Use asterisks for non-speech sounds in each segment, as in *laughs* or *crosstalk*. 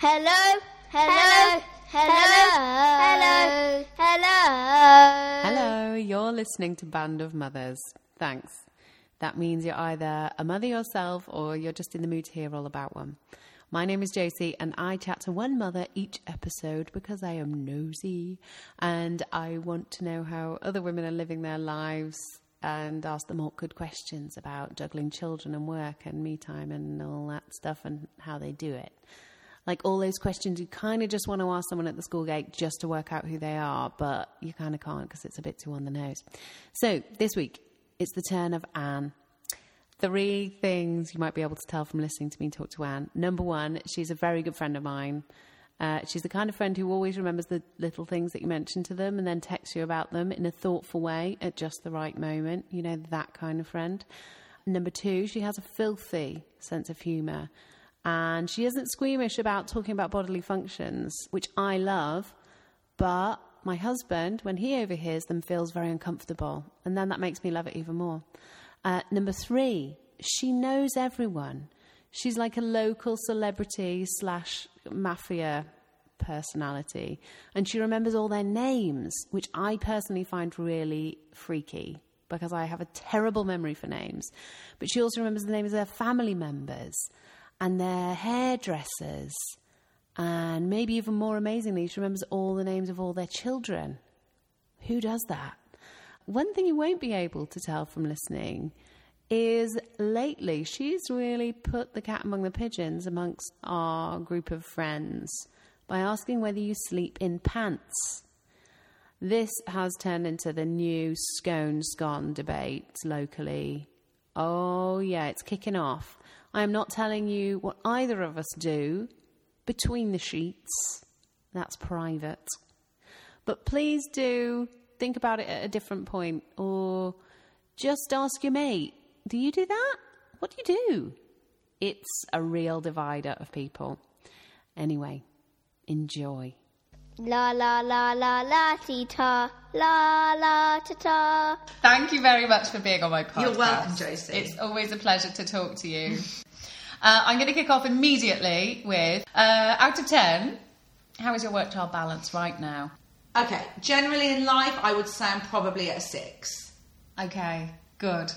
Hello, hello, hello, hello, hello. Hello, you're listening to Band of Mothers. Thanks. That means you're either a mother yourself or you're just in the mood to hear all about one. My name is Josie, and I chat to one mother each episode because I am nosy and I want to know how other women are living their lives and ask them awkward questions about juggling children and work and me time and all that stuff and how they do it. Like all those questions you kind of just want to ask someone at the school gate just to work out who they are, but you kind of can't because it's a bit too on the nose. So this week, it's the turn of Anne. Three things you might be able to tell from listening to me talk to Anne. Number one, she's a very good friend of mine. Uh, she's the kind of friend who always remembers the little things that you mention to them and then texts you about them in a thoughtful way at just the right moment. You know, that kind of friend. Number two, she has a filthy sense of humour and she isn't squeamish about talking about bodily functions, which I love, but my husband, when he overhears them, feels very uncomfortable. And then that makes me love it even more. Uh, number three, she knows everyone. She's like a local celebrity slash mafia personality. And she remembers all their names, which I personally find really freaky because I have a terrible memory for names. But she also remembers the names of their family members and their hairdressers. And maybe even more amazingly, she remembers all the names of all their children. Who does that? One thing you won't be able to tell from listening is lately she's really put the cat among the pigeons amongst our group of friends by asking whether you sleep in pants. This has turned into the new scone scone debate locally. Oh, yeah, it's kicking off. I am not telling you what either of us do between the sheets. That's private. But please do think about it at a different point or just ask your mate do you do that? What do you do? It's a real divider of people. Anyway, enjoy. La la la la la ti ta la la ta ta. Thank you very much for being on my podcast. You're welcome, Josie. It's always a pleasure to talk to you. *laughs* uh, I'm going to kick off immediately with uh, out of 10, how is your work child balance right now? Okay, generally in life, I would say I'm probably at a six. Okay, good.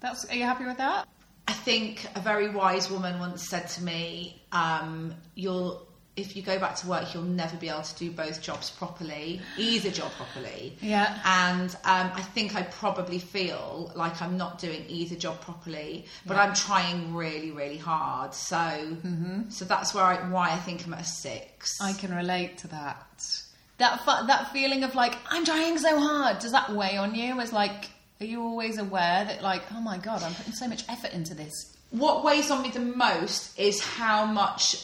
That's are you happy with that? I think a very wise woman once said to me, um, "You'll if you go back to work, you'll never be able to do both jobs properly, either job properly." Yeah. And um, I think I probably feel like I'm not doing either job properly, but Yeah. I'm trying really, really hard. So, so that's where I, why I think I'm at a six. I can relate to that. That that feeling of like I'm trying so hard. Does that weigh on you? As like, are you always aware that like, oh my god, I'm putting so much effort into this? what weighs on me the most is how much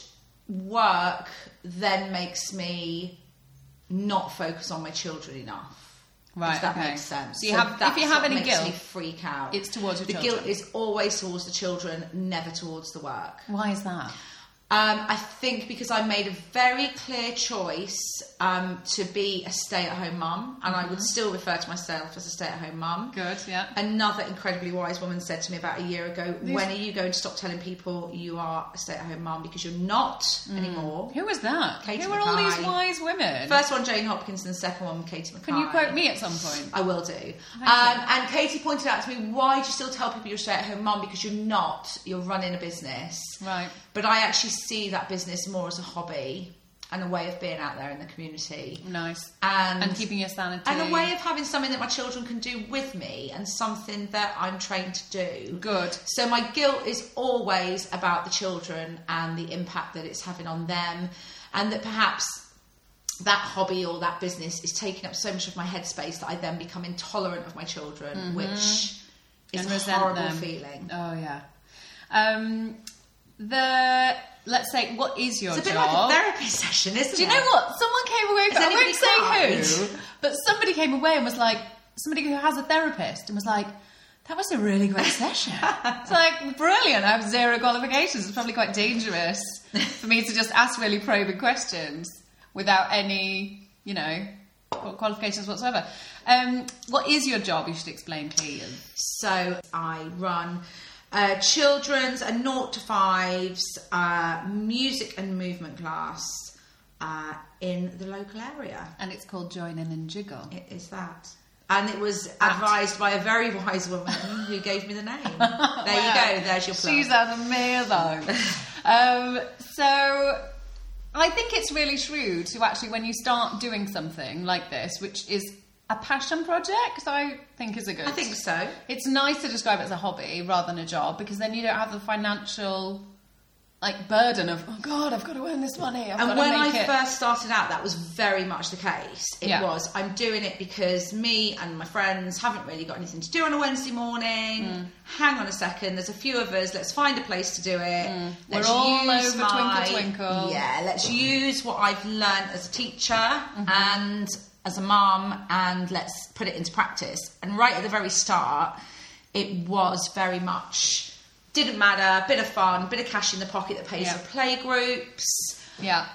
work then makes me not focus on my children enough. Right, If that okay. makes sense. So you have- if you have any makes guilt, me freak out. it's towards your the children. The guilt is always towards the children, never towards the work. Why is that? Um, I think because I made a very clear choice um, to be a stay-at-home mum, and I would still refer to myself as a stay-at-home mum. Mm-hmm. Good, yeah. Another incredibly wise woman said to me about a year ago, "When are you going to stop telling people you are a stay-at-home mum because you're not anymore?" Who was that? Katie Who were all these wise women? First one, Jane Hopkins, and the second one, Katie. Can you quote me at some point? I will do. Um, and Katie pointed out to me, why do you still tell people you're a stay-at-home mum? Because you're not. You're running a business. Right. But I actually see that business more as a hobby and a way of being out there in the community. Nice. And, And keeping your sanity. and a way of having something that my children can do with me and something that I'm trained to do. Good. So my guilt is always about the children and the impact that it's having on them, and that perhaps that hobby or that business is taking up so much of my headspace that I then become intolerant of my children, which is Mm-hmm. And a horrible them. feeling. Oh yeah. Um, the let's say, what is your It's a bit job? like a therapy session, isn't it? Do you know what? Someone came away from I won't say who, but somebody came away and was like, somebody who has a therapist and was like, that was a really great session. it's like brilliant. I have zero qualifications. It's probably quite dangerous for me to just ask really probing questions without any, you know, qualifications whatsoever. Um, what is your job? You should explain, please. So I run uh, children's and naught to fives uh, music and movement class uh, in the local area. And it's called Join In and Jiggle. It is that. And it was advised by a very wise woman *laughs* who gave me the name. *laughs* There you go. There's your plug. She sounds amazing. um, so I think it's really shrewd to actually, when you start doing something like this, which is a passion project, I think is a good. I think so. It's nice to describe it as a hobby rather than a job because then you don't have the financial like burden of oh god, I've got to earn this money. I've And got to when I it. first started out, that was very much the case. It Yeah. was, I'm doing it because me and my friends haven't really got anything to do on a Wednesday morning. Mm. Hang on a second, there's a few of us, let's find a place to do it. Mm. We're all over my- Twinkle Twinkle. Yeah, let's use what I've learned as a teacher Mm-hmm. and as a mom and let's put it into practice. And right at the very start, it was very much didn't matter, bit of fun, bit of cash in the pocket that pays Yeah. for play groups yeah.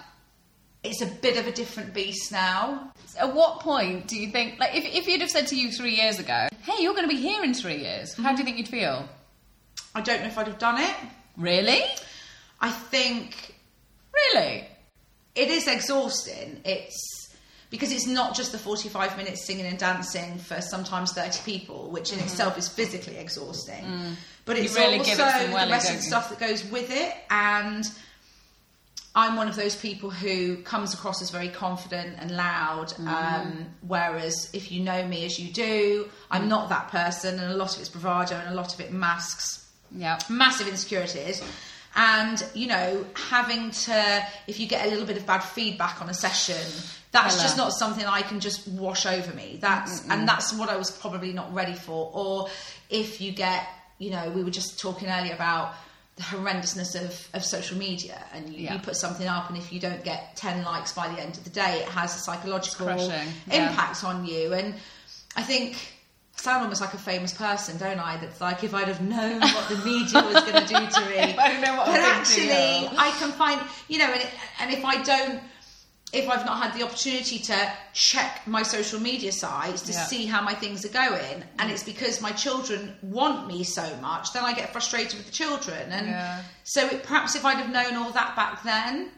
it's a bit of a different beast now. At what point do you think, like, if, if you'd have said to you three years ago, hey, you're going to be here in three years, how do you think you'd feel? I don't know if I'd have done it. Really? I think Really? it is exhausting. It's because it's not just the 45 minutes singing and dancing for sometimes 30 people, which in itself is physically exhausting. But Mm-hmm. You it's really also it some the rest of the stuff that goes with it. And I'm one of those people who comes across as very confident and loud. Mm-hmm. Um, whereas if you know me as you do, Mm. I'm not that person, and a lot of it's bravado and a lot of it masks Yeah. massive insecurities and you know having to if you get a little bit of bad feedback on a session that's Hello. just not something i can just wash over me that's and that's what i was probably not ready for or if you get you know we were just talking earlier about the horrendousness of, of social media and you, Yeah. you put something up and if you don't get 10 likes by the end of the day it has a psychological crushing, yeah. impact on you and i think sound almost like a famous person, don't I? That's like if I'd have known what the media was going to do to *laughs* me. If I'd what but actually, do. I can find, you know, and, it, and if I don't, if I've not had the opportunity to check my social media sites to Yeah. see how my things are going, and it's because my children want me so much, then I get frustrated with the children. And Yeah. so it, perhaps if I'd have known all that back then,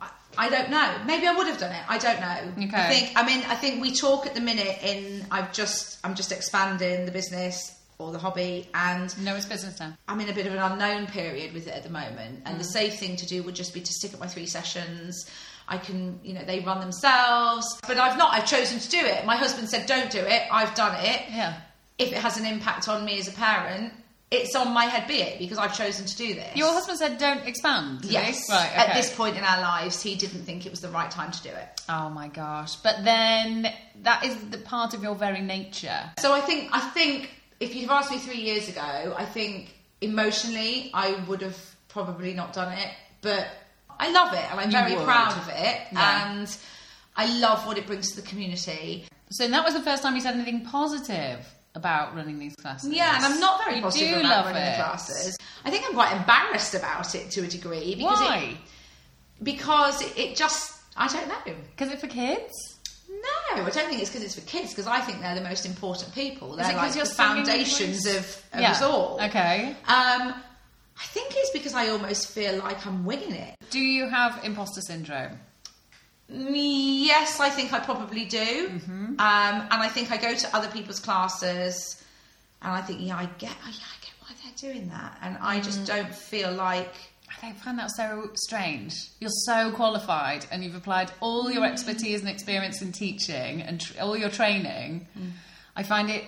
I- I don't know. Maybe I would have done it. I don't know. Okay. I think. I mean, I think we talk at the minute. In I've just. I'm just expanding the business or the hobby, and No, it's business now. I'm in a bit of an unknown period with it at the moment. And the Mm. safe thing to do would just be to stick at my three sessions. I can, you know, they run themselves. But I've not. I've chosen to do it. My husband said, "Don't do it." I've done it. Yeah. If it has an impact on me as a parent, it's on my head. Be it because I've chosen to do this. Your husband said don't expand. did he? Yes. Right. At this point in our lives, he didn't think it was the right time to do it. Oh my gosh. But then that is the part of your very nature. So I think I think if you'd have asked me three years ago, I think emotionally I would have probably not done it. But I love it and I'm You very would. proud of it. Yeah. And I love what it brings to the community. So that was the first time you said anything positive about running these classes. Yeah, and I'm not very positive do about love running it. the classes. I think I'm quite embarrassed about it to a degree because Why? it because it, just I don't know. Because it's for kids. No, I don't think it's because it's for kids. Because I think they're the most important people. They're like the foundations of, of yeah. us all. Okay. Um, I think it's because I almost feel like I'm winging it. Do you have imposter syndrome? Mm, Yes, I think I probably do. Mm-hmm. Um, and I think I go to other people's classes, and I think, yeah, I get, oh, yeah, I get why they're doing that, and I Mm. just don't feel like. I find that so strange. You're so qualified and you've applied all your expertise and experience in teaching and tr- all your training. I find it,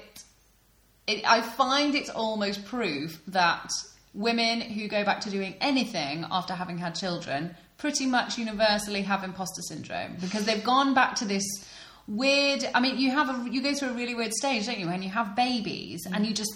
it, I find it's almost proof that women who go back to doing anything after having had children pretty much universally have imposter syndrome because they've gone back to this weird i mean you have a you go through a really weird stage don't you when you have babies and you just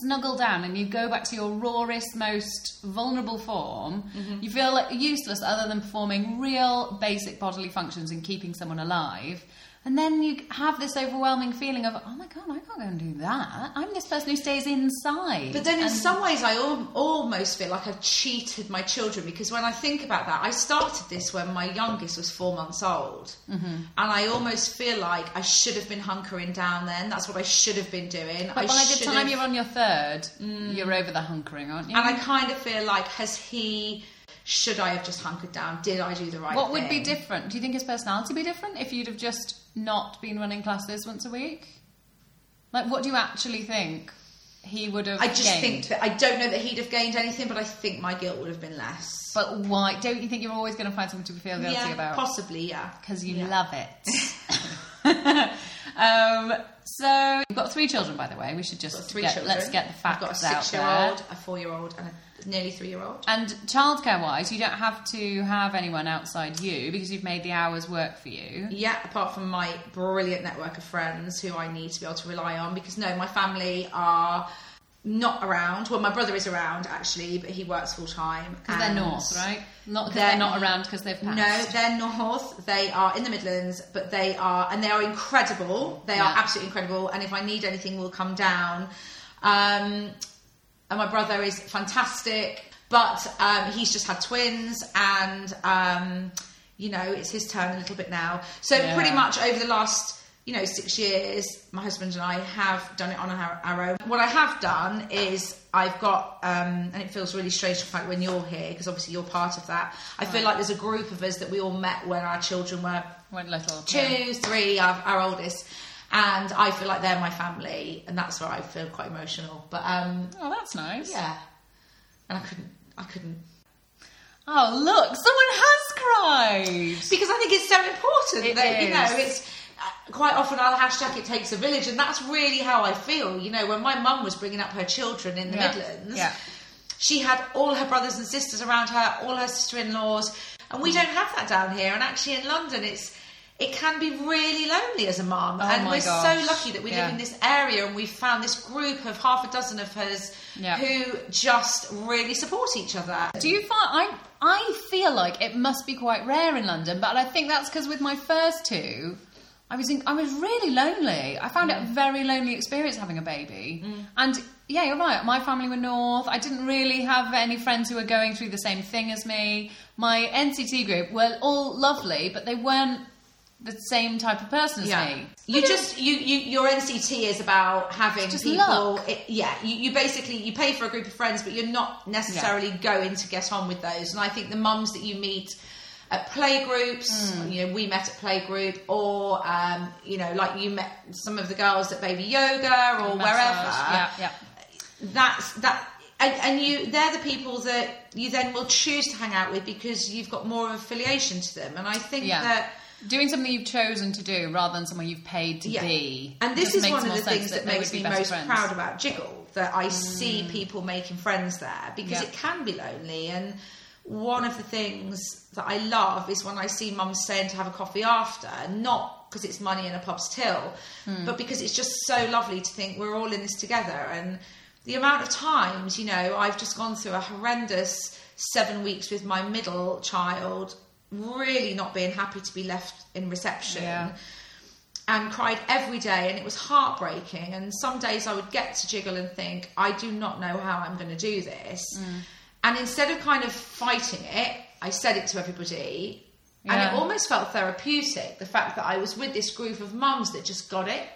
snuggle down and you go back to your rawest most vulnerable form. Mm-hmm. You feel like useless other than performing real basic bodily functions and keeping someone alive And then you have this overwhelming feeling of, oh my god, I can't go and do that. I'm this person who stays inside. But then, in some ways, I al- almost feel like I've cheated my children because when I think about that, I started this when my youngest was four months old, Mm-hmm. and I almost feel like I should have been hunkering down then. That's what I should have been doing. But I by the time have- you're on your third, you're over the hunkering, aren't you? and I kind of feel like, has he? Should I have just hunkered down? Did I do the right thing? what would be different? Do you think his personality be different if you'd have just not been running classes once a week? Like, what do you actually think he would have I just gained? think that I don't know that he'd have gained anything, but I think my guilt would have been less. But why? Don't you think you're always going to find something to feel guilty yeah, about? possibly, yeah. Because you Yeah. love it. *laughs* um, so you've got three children, by the way. We should just Got three get, children. let's get the facts I've got a six-year-old, a four-year-old, and a nearly three-year-old. And childcare wise, you don't have to have anyone outside you because you've made the hours work for you. Yeah, apart from my brilliant network of friends who I need to be able to rely on, because no, my family are not around. Well, my brother is around actually, but he works full time. Because they're north, right? Not because They're- they're, not around because they've passed. No, they're north. They are in the Midlands, but they are, and they are incredible. They are absolutely incredible. And if I need anything, we'll come down. Um, and my brother is fantastic, but um, he's just had twins, and um, you know it's his turn a little bit now. So Yeah. pretty much over the last you know six years, my husband and I have done it on our, our own. What I have done is I've got, um, and it feels really strange to find when you're here because obviously you're part of that. I feel like there's a group of us that we all met when our children were When little. two, yeah. three, our, our oldest. And I feel like they're my family, and that's where I feel quite emotional. But um, Oh, that's nice. yeah, and I couldn't, I couldn't, Oh, look, someone has cried. because I think it's so important It that you know it's. uh, Quite often, I'll hashtag it takes a village, and that's really how I feel. You know, when my mum was bringing up her children in the Yeah. Midlands, Yeah. she had all her brothers and sisters around her, all her sister-in-laws, and Mm. we don't have that down here. And actually, in London, it's it can be really lonely as a mum, Oh and we're gosh. so lucky that we Yeah. live in this area and we've found this group of half a dozen of us Yeah. who just really support each other. Do you find I I feel like it must be quite rare in London, but I think that's because with my first two, I was in, I was really lonely. I found it a mm. very lonely experience having a baby. Mm. And yeah, you're right. My family were north. I didn't really have any friends who were going through the same thing as me. My NCT group were all lovely, but they weren't the same type of person as me. You just you, you your NCT is about having Just people. It, yeah, you, you basically you pay for a group of friends, but you're not necessarily going to get on with those. And I think the mums that you meet at playgroups, Hmm. you know, we met at playgroup, or um, you know, like you met some of the girls at Baby Yoga or wherever. Yeah, yeah. That's that. And, and you, they're the people that you then will choose to hang out with because you've got more of affiliation to them. And I think Yeah. that Doing something you've chosen to do rather than someone you've paid to be. And this is one of the things that, would makes me most friends. proud about Jiggle that I see people making friends there because Yeah. it can be lonely. And one of the things that I love is when I see mums staying to have a coffee after, not because it's money in a pub's till, Hmm. but because it's just so lovely to think we're all in this together. And the amount of times, you know, I've just gone through a horrendous seven weeks with my middle child, really not being happy to be left in reception Yeah. and cried every day and it was heartbreaking and some days i would get to jiggle and think i do not know how i'm going to do this Mm. and instead of kind of fighting it i said it to everybody and Yeah. it almost felt therapeutic the fact that i was with this group of mums that just got it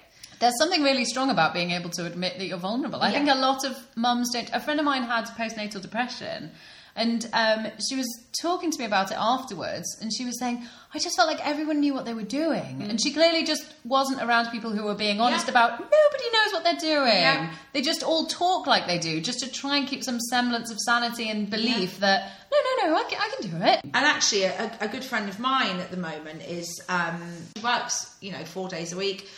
There's something really strong about being able to admit that you're vulnerable. I Yeah. think a lot of mums don't. A friend of mine had postnatal depression, and um, she was talking to me about it afterwards, and she was saying, "I just felt like everyone knew what they were doing, and she clearly just wasn't around people who were being honest Yeah. about. Nobody knows what they're doing. Yeah. They just all talk like they do, just to try and keep some semblance of sanity and belief that no, no, no, I can, I can do it. And actually, a, a good friend of mine at the moment is um, she works, you know, four days a week,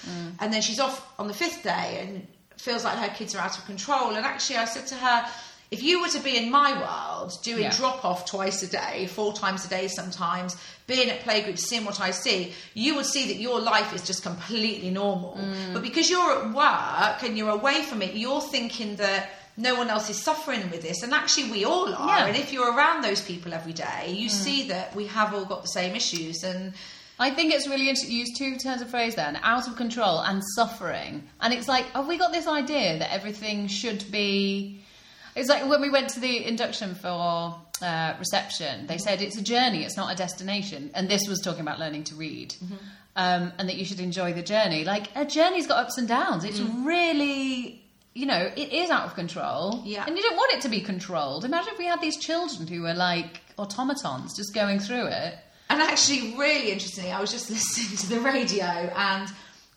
and then she's off on the fifth day and feels like her kids are out of control. And actually, I said to her, if you were to be in my world, doing Yeah. drop off twice a day, four times a day sometimes, being at playgroups, seeing what I see, you would see that your life is just completely normal. Mm. But because you're at work and you're away from it, you're thinking that no one else is suffering with this. And actually, we all are. Yeah. And if you're around those people every day, you mm. see that we have all got the same issues. And I think it's really interesting. You use two terms of phrase there, and out of control and suffering. And it's like, have we got this idea that everything should be? It's like when we went to the induction for uh, reception. They said it's a journey; it's not a destination. And this was talking about learning to read, Mm-hmm. um, and that you should enjoy the journey. Like a journey's got ups and downs. It's really. You know, it is out of control. Yeah. And you don't want it to be controlled. Imagine if we had these children who were like automatons just going through it. And actually, really interestingly, I was just *laughs* listening to the radio and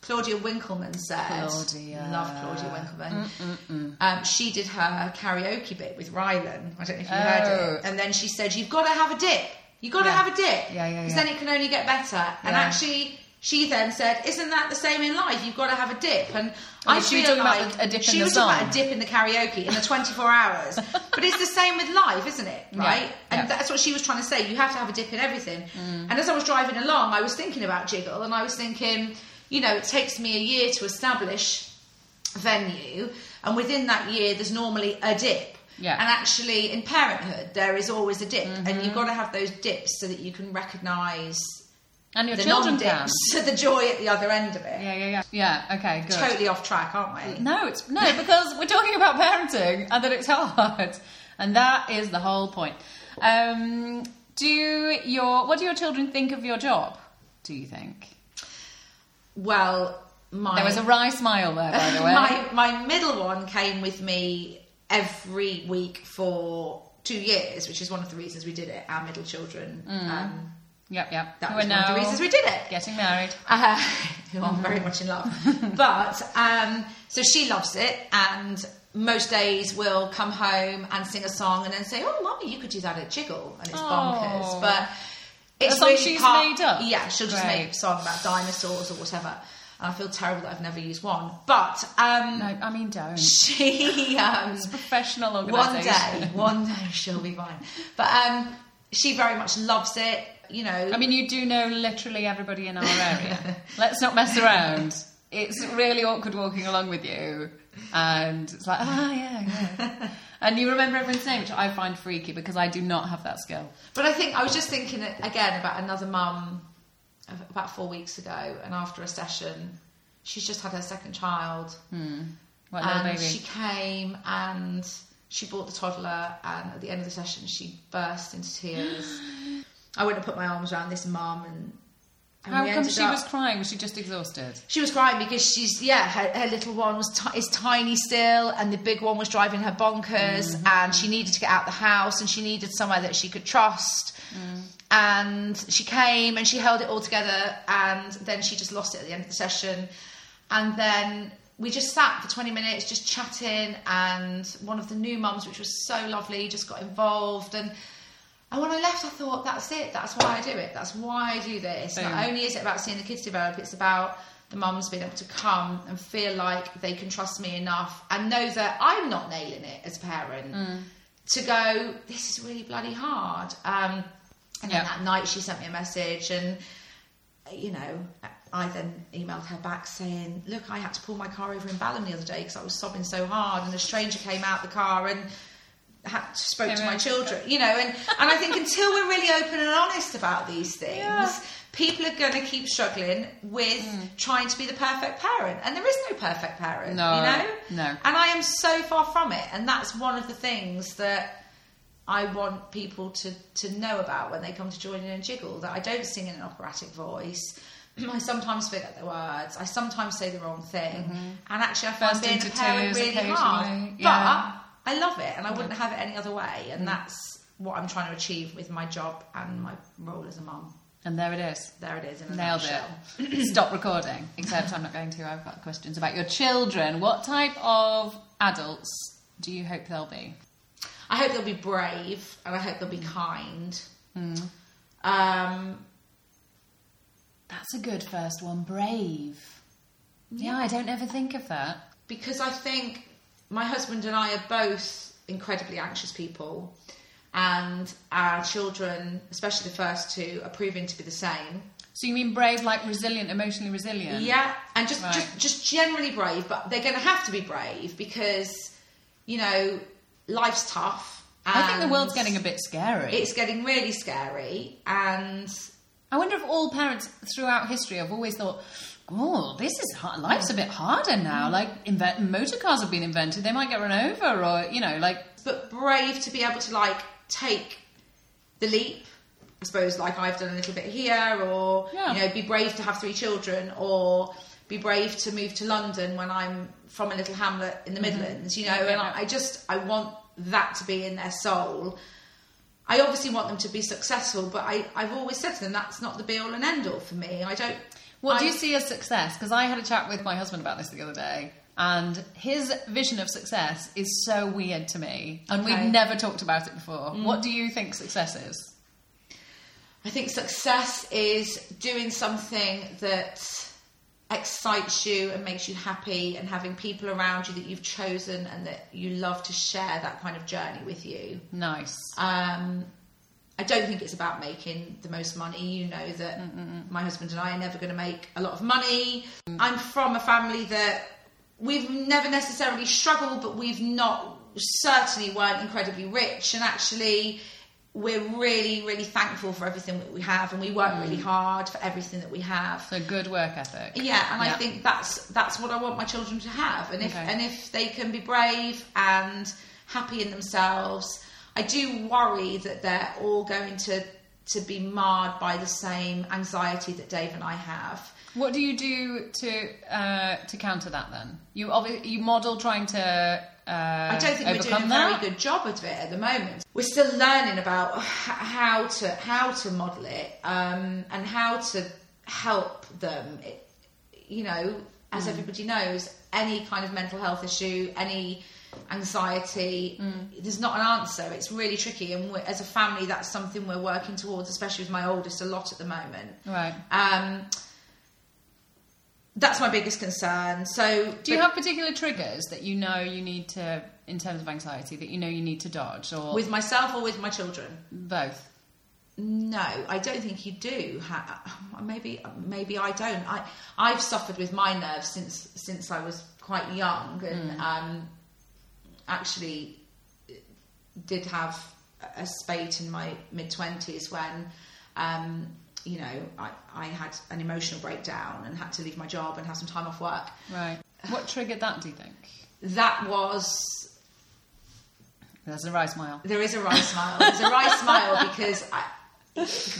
Claudia Winkleman said, Claudia. love Claudia Winkleman. Mm, mm, mm. Um, she did her karaoke bit with Rylan. I don't know if you heard Oh. it. And then she said, "You've got to have a dip. You've got to have a dip. Yeah, yeah, Because yeah. then it can only get better." And Yeah. actually. She then said, "Isn't that the same in life? You've got to have a dip." And I was she feel about like a dip in she was talking about a dip in the karaoke in the *laughs* 24 hours. but it's the same with life, isn't it? Yeah, Right? And yeah. that's what she was trying to say. You have to have a dip in everything. And as I was driving along, I was thinking about Jiggle, and I was thinking, you know, it takes me a year to establish a venue, and within that year, there's normally a dip. Yeah. And actually, in parenthood, there is always a dip, and you've got to have those dips so that you can recognise And your the children can. so *laughs* the joy at the other end of it. Yeah, yeah, yeah. Yeah, okay, good. Totally off track, aren't we? No, it's no, because we're talking about parenting and that it's hard. And that is the whole point. Um, do your what do your children think of your job? Do you think? Well, my There was a wry smile there, by the *laughs* way. my my middle one came with me every week for two years, which is one of the reasons we did it. Our middle children. Um, yep, yep. that Who was are one of the reasons we did it. getting married. *laughs* Uh, who *laughs* I'm very much in love. but um, so she loves it, and most days we'll come home and sing a song, and then say, "Oh, mummy, you could do that at Jiggle," and it's Oh. bonkers. But it's A song really she's part- made up? Yeah, she'll just Great. make a song about dinosaurs or whatever. And I feel terrible that I've never used one. But um, No, I mean don't. she *laughs* um, Professional one day, one day she'll be fine. But um, she very much loves it. You know, I mean, you do know literally everybody in our area. *laughs* Let's not mess around. It's really awkward walking along with you, and it's like, ah, yeah, yeah. *laughs* And you remember everyone's name, which I find freaky because I do not have that skill. But I think I was just thinking again about another mum about four weeks ago, and after a session, she's just had her second child, hmm. What and baby? she came and she brought the toddler, and at the end of the session, she burst into tears. *gasps* I went and put my arms around this mum, and, and How come she up- was crying? Was she just exhausted? She was crying because she's yeah, her, her little one was ti is tiny still, and the big one was driving her bonkers, mm-hmm. and she needed to get out the house, and she needed somewhere that she could trust. Mm. And she came and she held it all together, and then she just lost it at the end of the session. And then we just sat for 20 minutes just chatting, and one of the new mums, which was so lovely, just got involved. And and when I left, I thought, that's it. That's why I do it. That's why I do this. Boom. Not only is it about seeing the kids develop, it's about the mums being able to come and feel like they can trust me enough and know that I'm not nailing it as a parent. To go, this is really bloody hard. Um, and then Yeah. that night, she sent me a message, and you know, I then emailed her back saying, "Look, I had to pull my car over in Balham the other day because I was sobbing so hard, and a stranger came out the car and." Had, spoke to my children, you know, and, and I think until we're really open and honest about these things, Yeah. people are going to keep struggling with trying to be the perfect parent, and there is no perfect parent, No, you know. no. And I am so far from it, and that's one of the things that I want people to to know about when they come to join in and jiggle. That I don't sing in an operatic voice. *clears throat* I sometimes forget the words. I sometimes say the wrong thing, and actually, I find Burst being a parent really hard. occasionally, But yeah. I love it, and I wouldn't have it any other way. And that's what I'm trying to achieve with my job and my role as a mum. And there it is. There it is. In Nailed it. *clears throat* Stop recording. Except I'm not going to. I've got questions about your children. What type of adults do you hope they'll be? I hope they'll be brave and I hope they'll be kind. Hmm. Um, That's a good first one. Brave. Yeah, I don't ever think of that. because I think my husband and I are both incredibly anxious people, and our children, especially the first two, are proving to be the same. So you mean brave, like resilient, emotionally resilient? Yeah, and just Right. just just generally brave, but they're going to have to be brave because you know life's tough. I think the world's getting a bit scary. It's getting really scary, and I wonder if all parents throughout history have always thought, "Oh, this is hard. life's a bit harder now. Mm. Like invent- motor cars have been invented; they might get run over, or you know, like but brave to be able to like take the leap. I suppose like I've done a little bit here, or Yeah. you know, be brave to have three children, or be brave to move to London when I'm from a little hamlet in the mm-hmm. Midlands. You know, and I, I just I want that to be in their soul. I obviously want them to be successful, but I, I've always said to them that's not the be all and end all for me. I don't. What do you see as success? Because I had a chat with my husband about this the other day, and his vision of success is so weird to me, and Okay. we've never talked about it before. What do you think success is? I think success is doing something that excites you and makes you happy and having people around you that you've chosen and that you love to share that kind of journey with you. Nice. Um, I don't think it's about making the most money. You know that my husband and I are never going to make a lot of money. I'm from a family that we've never necessarily struggled, but we've not certainly weren't incredibly rich. And actually, we're really, really thankful for everything that we have, and we work mm. really hard for everything that we have. So good work ethic. Yeah, and Yeah. I think that's that's what I want my children to have. And if Okay. and if they can be brave and happy in themselves, I do worry that they're all going to to be marred by the same anxiety that Dave and I have. What do you do to uh, to counter that then? You obvi- you model trying to uh, I don't think we're doing a overcome very good job of it at the moment. We're still learning about how to how to model it um, and how to help them. It, you know, as Mm. everybody knows, any kind of mental health issue, any anxiety, Mm. there's not an answer. It's really tricky, and as a family, that's something we're working towards, especially with my oldest, a lot at the moment. Right. Um, that's my biggest concern. So, Do you have particular triggers that you know you need to, in terms of anxiety, that you know you need to dodge, or with myself or with my children? both? No, I don't think you do. Maybe, maybe I don't. I, I've suffered with my nerves since since I was quite young, and um, actually did have a spate in my mid twenties when, um, you know, I, I had an emotional breakdown and had to leave my job and have some time off work. Right. What triggered that? Do you think? That was There's a wry smile. There is a wry smile. There's a wry smile because I,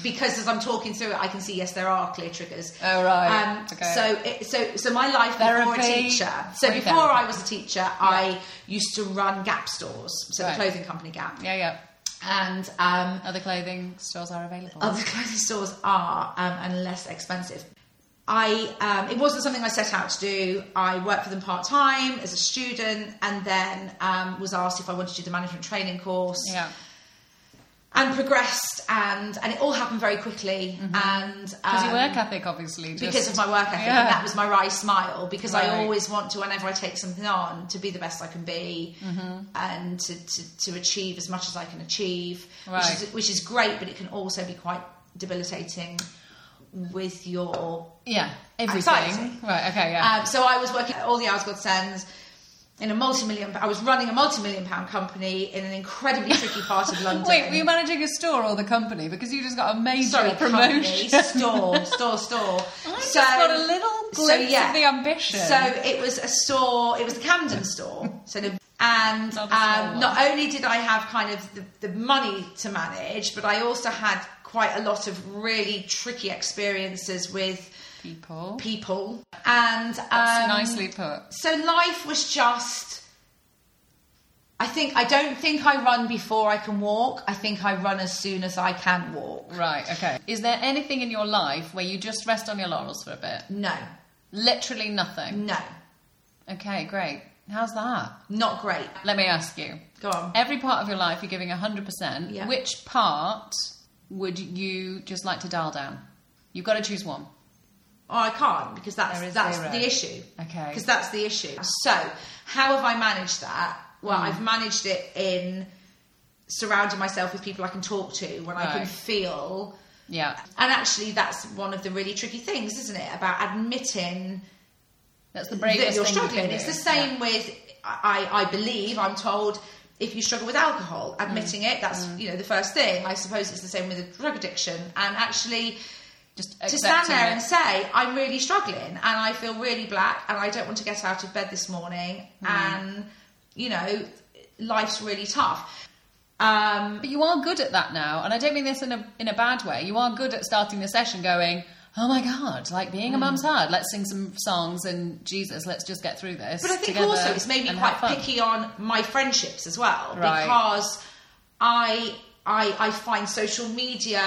because as I'm talking through it, I can see yes, there are clear triggers. Oh, right. Um, Okay. So it, so so my life before a teacher. So Free before therapy. I was a teacher, I used to run Gap stores. So Right. the clothing company Gap, Yeah, yeah. and um, Other clothing stores are available. other clothing stores are um, and less expensive. I um, it wasn't something I set out to do. I worked for them part time as a student, and then um, was asked if I wanted to do the management training course yeah. And progressed and and it all happened very quickly and Because um, your work ethic, obviously. Just, because of my work ethic Yeah. and that was my wry smile because Right. I always want to whenever I take something on to be the best I can be Mm-hmm. and to, to, to achieve as much as I can achieve Right. which, is, which is great but it can also be quite debilitating with your Yeah, everything. Anxiety. Right, okay, yeah. um, so I was working at all the hours God sends in a multi-million I was running a multi-million pound company in an incredibly tricky part of *laughs* London Wait, were you managing a store or the company? Because you just got a major Sorry, promotion. company, *laughs* store, store, store. I just got a little glimpse of the ambition. So it was a store. It was the Camden store. *laughs* So the, and Not um, not only did I have kind of the, the money to manage, but I also had quite a lot of really tricky experiences with People. people. And um, nicely put. so life was just. I think I don't think I run before I can walk. I think I run as soon as I can walk. Right, okay. Is there anything in your life where you just rest on your laurels for a bit? No, Literally nothing. no, Okay, great. How's that? not great. Let me ask you. Go on. Every part of your life you're giving 100%. Yeah. Which part would you just like to dial down? You've got to choose one. Oh, I can't because that's There is that's zero. the issue. Okay. Because that's the issue. So, how have I managed that? Well, hmm. I've managed it in surrounding myself with people I can talk to when I can feel. Yeah. And actually, that's one of the really tricky things, isn't it? About admitting That's the that bravest you're thing you struggling. can It's the same Yeah. with I, I believe I'm told if you struggle with alcohol, admitting it that's Mm. you know the first thing. I suppose it's the same with a drug addiction, and actually Just to stand there it. and say, I'm really struggling and I feel really black and I don't want to get out of bed this morning Mm. and, you know, life's really tough. Um, But you are good at that now, and I don't mean this in a in a bad way. You are good at starting the session going, "Oh my god, like being a mum's hard. Let's sing some songs and Jesus, let's just get through this." But I think also it's made me quite picky on my friendships as well Right. because I, I I find social media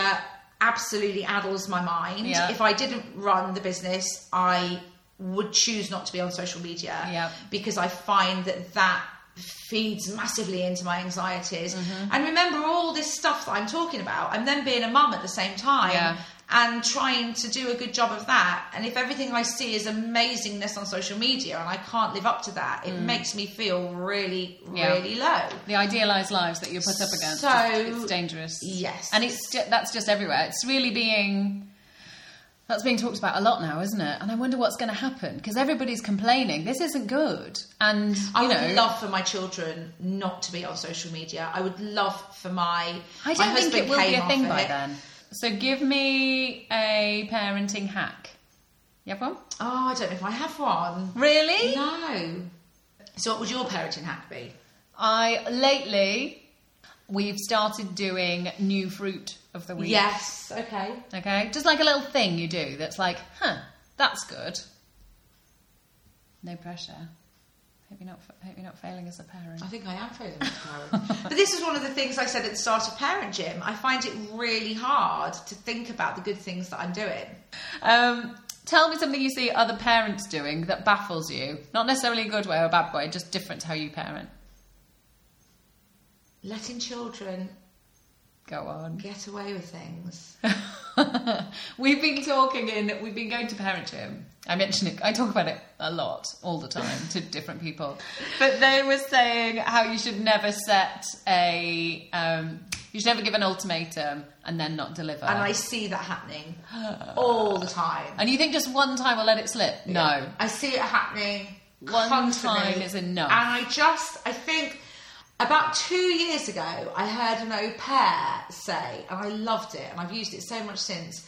absolutely addles my mind. Yeah. If I didn't run the business, I would choose not to be on social media Yeah. because I find that that feeds massively into my anxieties. Mm-hmm. And remember all this stuff that I'm talking about. I'm then being a mum at the same time Yeah. And trying to do a good job of that. And if everything I see is amazingness on social media and I can't live up to that, it makes me feel really, Mm. Yeah. really low. the idealized lives that you're put up against. So- it's, dangerous. Yes. and it's that's just everywhere. It's really being. That's being talked about a lot now, isn't it? And I wonder what's going to happen because everybody's complaining this isn't good. And you I would know, love for my children not to be on social media. I would love for my. I don't think husband it will be a thing by it. then. So give me a parenting hack. You have one? Oh, I don't know if I have one. Really? No. So, what would your parenting hack be? I lately we've started doing new fruit of the week. Yes. Okay. Okay, just like a little thing you do that's like, huh, that's good. No pressure. Hope you're not. Hope you're not failing as a parent. I think I am failing as a parent. *laughs* but this is one of the things I said at the start of Parent Gym. I find it really hard to think about the good things that I'm doing. Um, tell me something you see other parents doing that baffles you. Not necessarily a good way or a bad way, just different to how you parent. Letting children Go on. get away with things. *laughs* we've been talking in, we've been going to parent gym. I mention it, I talk about it a lot, all the time, to different people. But they were saying how you should never set a, um, you should never give an ultimatum and then not deliver. And I see that happening all the time. And you think just one time will let it slip? No. I see it happening One constantly. time is enough. And I just, I think about two years ago, I heard an au pair say, and I loved it, and I've used it so much since.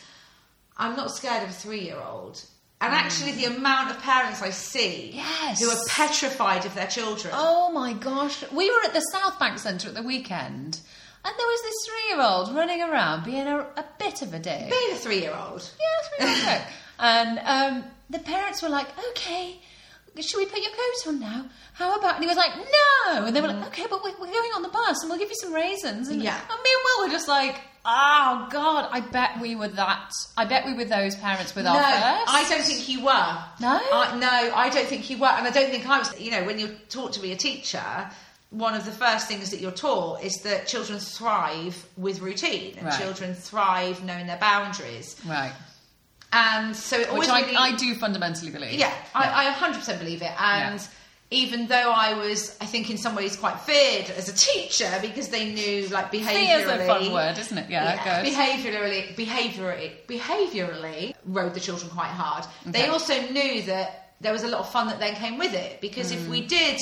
I'm not scared of a three-year-old. And actually, the amount of parents I see Mm. Yes. who are petrified of their children. Oh my gosh. We were at the South Bank Centre at the weekend and there was this three year old running around being a, a bit of a dick. Being a three-year-old. Yeah, that's really good. And um, the parents were like, okay, should we put your coat on now? How about? And he was like, no. And they were like, mm. okay, but we're, we're going on the bus and we'll give you some raisins. And, Yeah. and me and Will were just like, oh God, I bet we were that. I bet we were those parents with No, our first. I don't think you were. No? I, no, I don't think you were, and I don't think I was. You know, when you're taught to be a teacher, one of the first things that you're taught is that children thrive with routine, and Right. children thrive knowing their boundaries. Right. And so it always Which I, really, I do fundamentally believe. yeah, I, I 100% believe it. And Yeah. even though I was, I think, in some ways quite feared as a teacher because they knew, like, behaviourally. Fear's a fun word, isn't it? Yeah, Yeah, behaviorally, behaviorally, behaviorally rode the children quite hard. They also knew that there was a lot of fun that then came with it because if Mm. we did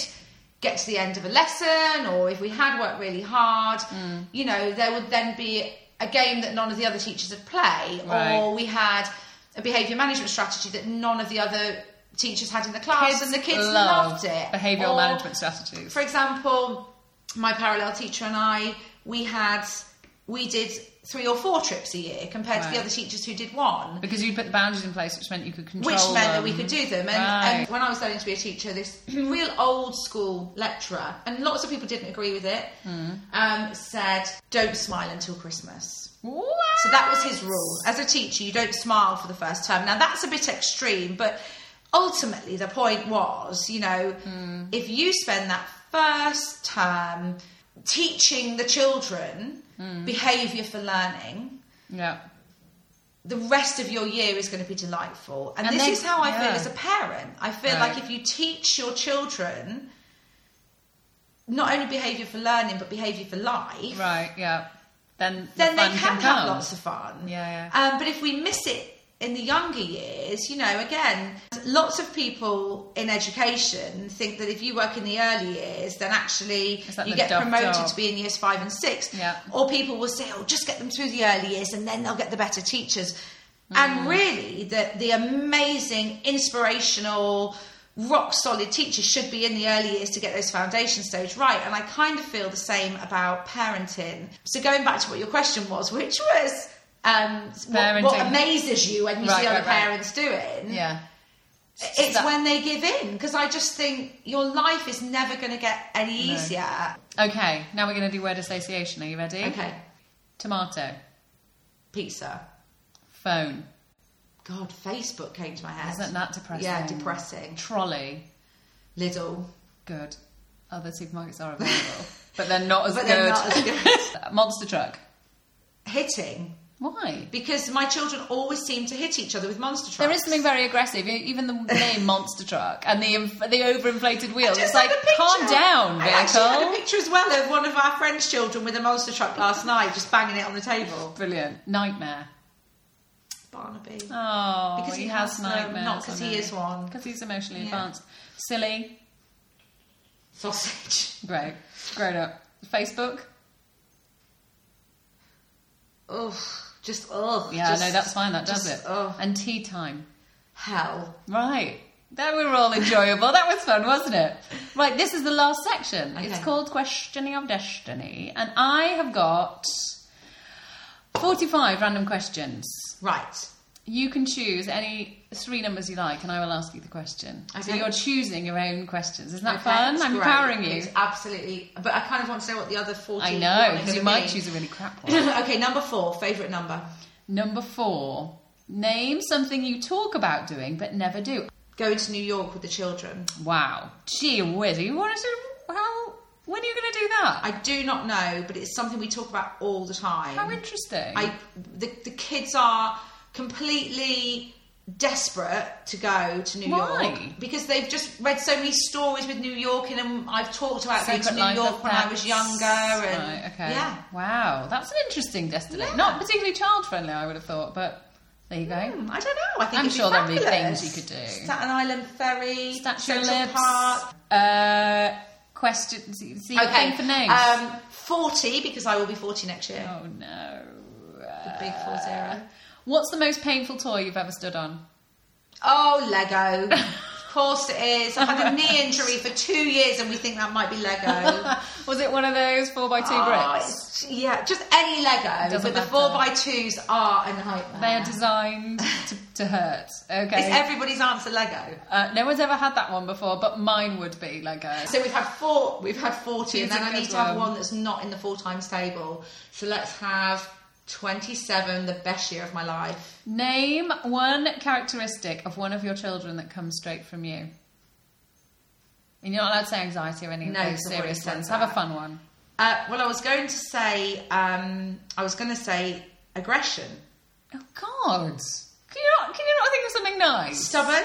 get to the end of a lesson or if we had worked really hard, Mm. you know, there would then be a game that none of the other teachers would play, Right. or we had a behaviour management strategy that none of the other teachers had in the class, and the kids love loved it. Behavioural Or- management strategies. for example, my parallel teacher and I, we had we did three or four trips a year compared to the other teachers who did one. Because you put the boundaries in place, which meant you could control Which meant that we could do them. And, Right. and when I was learning to be a teacher, this *clears throat* real old school lecturer, and lots of people didn't agree with it, Hmm. um, said, Don't smile until Christmas. What? So that was his rule. As a teacher, you don't smile for the first term. Now that's a bit extreme, but ultimately the point was, you know, Hmm. if you spend that first term teaching the children Hmm. behaviour for learning, Yeah. the rest of your year is going to be delightful. And, And this is how I feel as a parent. I feel Right. like if you teach your children not only behaviour for learning, but behaviour for life, Right. Yeah. Then then the they fun can have lots of fun. Yeah, Um, but if we miss it in the younger years, you know, again, lots of people in education think that if you work in the early years, then actually you get promoted job? to be in years five and six. Yeah. Or people will say, oh, just get them through the early years and then they'll get the better teachers. And really, the, the amazing, inspirational, rock solid teachers should be in the early years to get those foundation stage right. And I kind of feel the same about parenting. So going back to what your question was, which was um, what, what amazes you when you Right, see other right, right. parents doing. Yeah. It's That- when they give in because I just think your life is never going to get any No. easier. Okay, now we're going to do word association. Are you ready? Okay, Tomato, pizza. phone. God, Facebook came to my head. Isn't that depressing? Yeah, depressing. Trolley. Lidl, Good. Other supermarkets are available, *laughs* but they're not as but good. they're not as good. *laughs* Monster truck. Hitting Why? because my children always seem to hit each other with monster trucks. There is something very aggressive. Even the name monster truck and the the overinflated wheels. It's like had a picture. calm down, vehicle. I actually had a picture as well of one of our friends' children with a monster truck last night, just banging it on the table. Brilliant. Nightmare. Barnaby. Oh, Because he, he has, has nightmares. not 'cause I he is one. Because he's emotionally Yeah. advanced. Silly. Sausage. *laughs* Great. Grown up. Facebook. Ugh. Just ugh. Yeah, just, no, that's fine. That does just, it. Ugh. And tea time. Hell. Right. That were all enjoyable. that was fun, wasn't it? Right, this is the last section. It's called Questioning of Destiny. And I have got 45 random questions. Right. You can choose any three numbers you like, and I will ask you the question. So you're choosing your own questions. Isn't that Okay, fun? I'm great. empowering you. It's absolutely. But I kind of want to know what the other 14 I know, because you might choose a really crap *laughs* one. okay, number four, favourite number. Number four. Name something you talk about doing but never do. Going to New York with the children. Wow. Gee whiz. Are you want to how when are you going to do that? I do not know, but it's something we talk about all the time. How interesting. I the, the kids are completely desperate to go to New Why? York because they've just read so many stories with New York in them. I've talked about going to New York when I was younger, and Right, okay. yeah. Wow, that's an interesting destination. Yeah. Not particularly child friendly, I would have thought, but there you go. Hmm, I don't know. I think I'm sure there'd be things you could do. Staten Island Ferry, Statue of Central Lips. Park. Uh, question. See, Okay, thing for names. Um, Forty because I will be forty next year. oh no. The big four zero. What's the most painful toy you've ever stood on? Oh, Lego. *laughs* of course it is. I've had a knee injury for two years, and we think that might be Lego. *laughs* Was it one of those four by two Oh, bricks? yeah, just any Lego. Doesn't but the four by twos are a nightmare. They are designed to, to hurt. Okay. It's everybody's answer Lego. uh, no one's ever had that one before, but mine would be Lego. So we've had four. We've had forty, and Choose then I good need to have one. one that's not in the full times table. So let's have twenty-seven, the best year of my life. Name one characteristic of one of your children that comes straight from you. And you're not allowed to say anxiety or any of No, those 'cause I've already serious said ones. Have a that. fun one. Uh, well, I was going to say. Um, I was going to say aggression. Oh God! Can you not? Can you not think of something nice? Stubborn.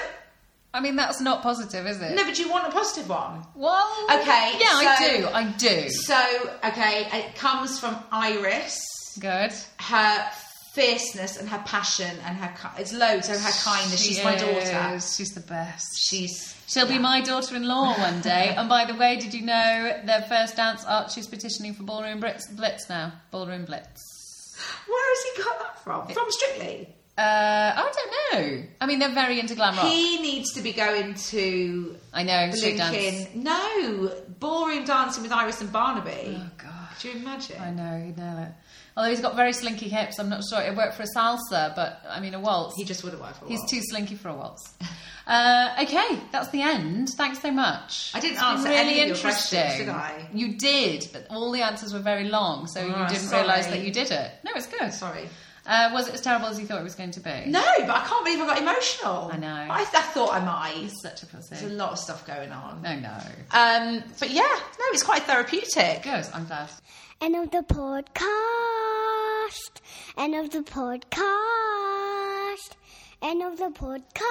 I mean, that's not positive, is it? No, but you want a positive one? Well, Okay, Yeah, I do. I do. So, okay, it comes from Iris. Good. Her fierceness and her passion and her it's loads. So her kindness. She She's my daughter. She's the best. She's She'll be my daughter-in-law one day. *laughs* and by the way, did you know their first dance art? She's petitioning for Ballroom Blitz, Blitz now. Ballroom Blitz. Where has he got that from? From Strictly. Uh, I don't know. I mean, they're very into glam rock. He needs to be going to I know. Street dance. no ballroom dancing with Iris and Barnaby. Oh God. Could you imagine? I know, he'd nail it. Although he's got very slinky hips, I'm not sure it worked for a salsa, but I mean a waltz. He just would have worked for a waltz. He's too slinky for a waltz. Uh, okay, that's the end. Thanks so much. I didn't It's answer really any of your questions, did I? You did, but all the answers were very long, so Oh, you didn't sorry. realise that you did it. No, it's good. Sorry. Uh, was it as terrible as you thought it was going to be? No, but I can't believe I got emotional. I know. I, I thought I might. He's such a pussy. There's pussy. a lot of stuff going on. No, no. Um, but yeah, no, it's quite therapeutic. Good, I'm glad. End of the podcast. End of the podcast. End of the podcast.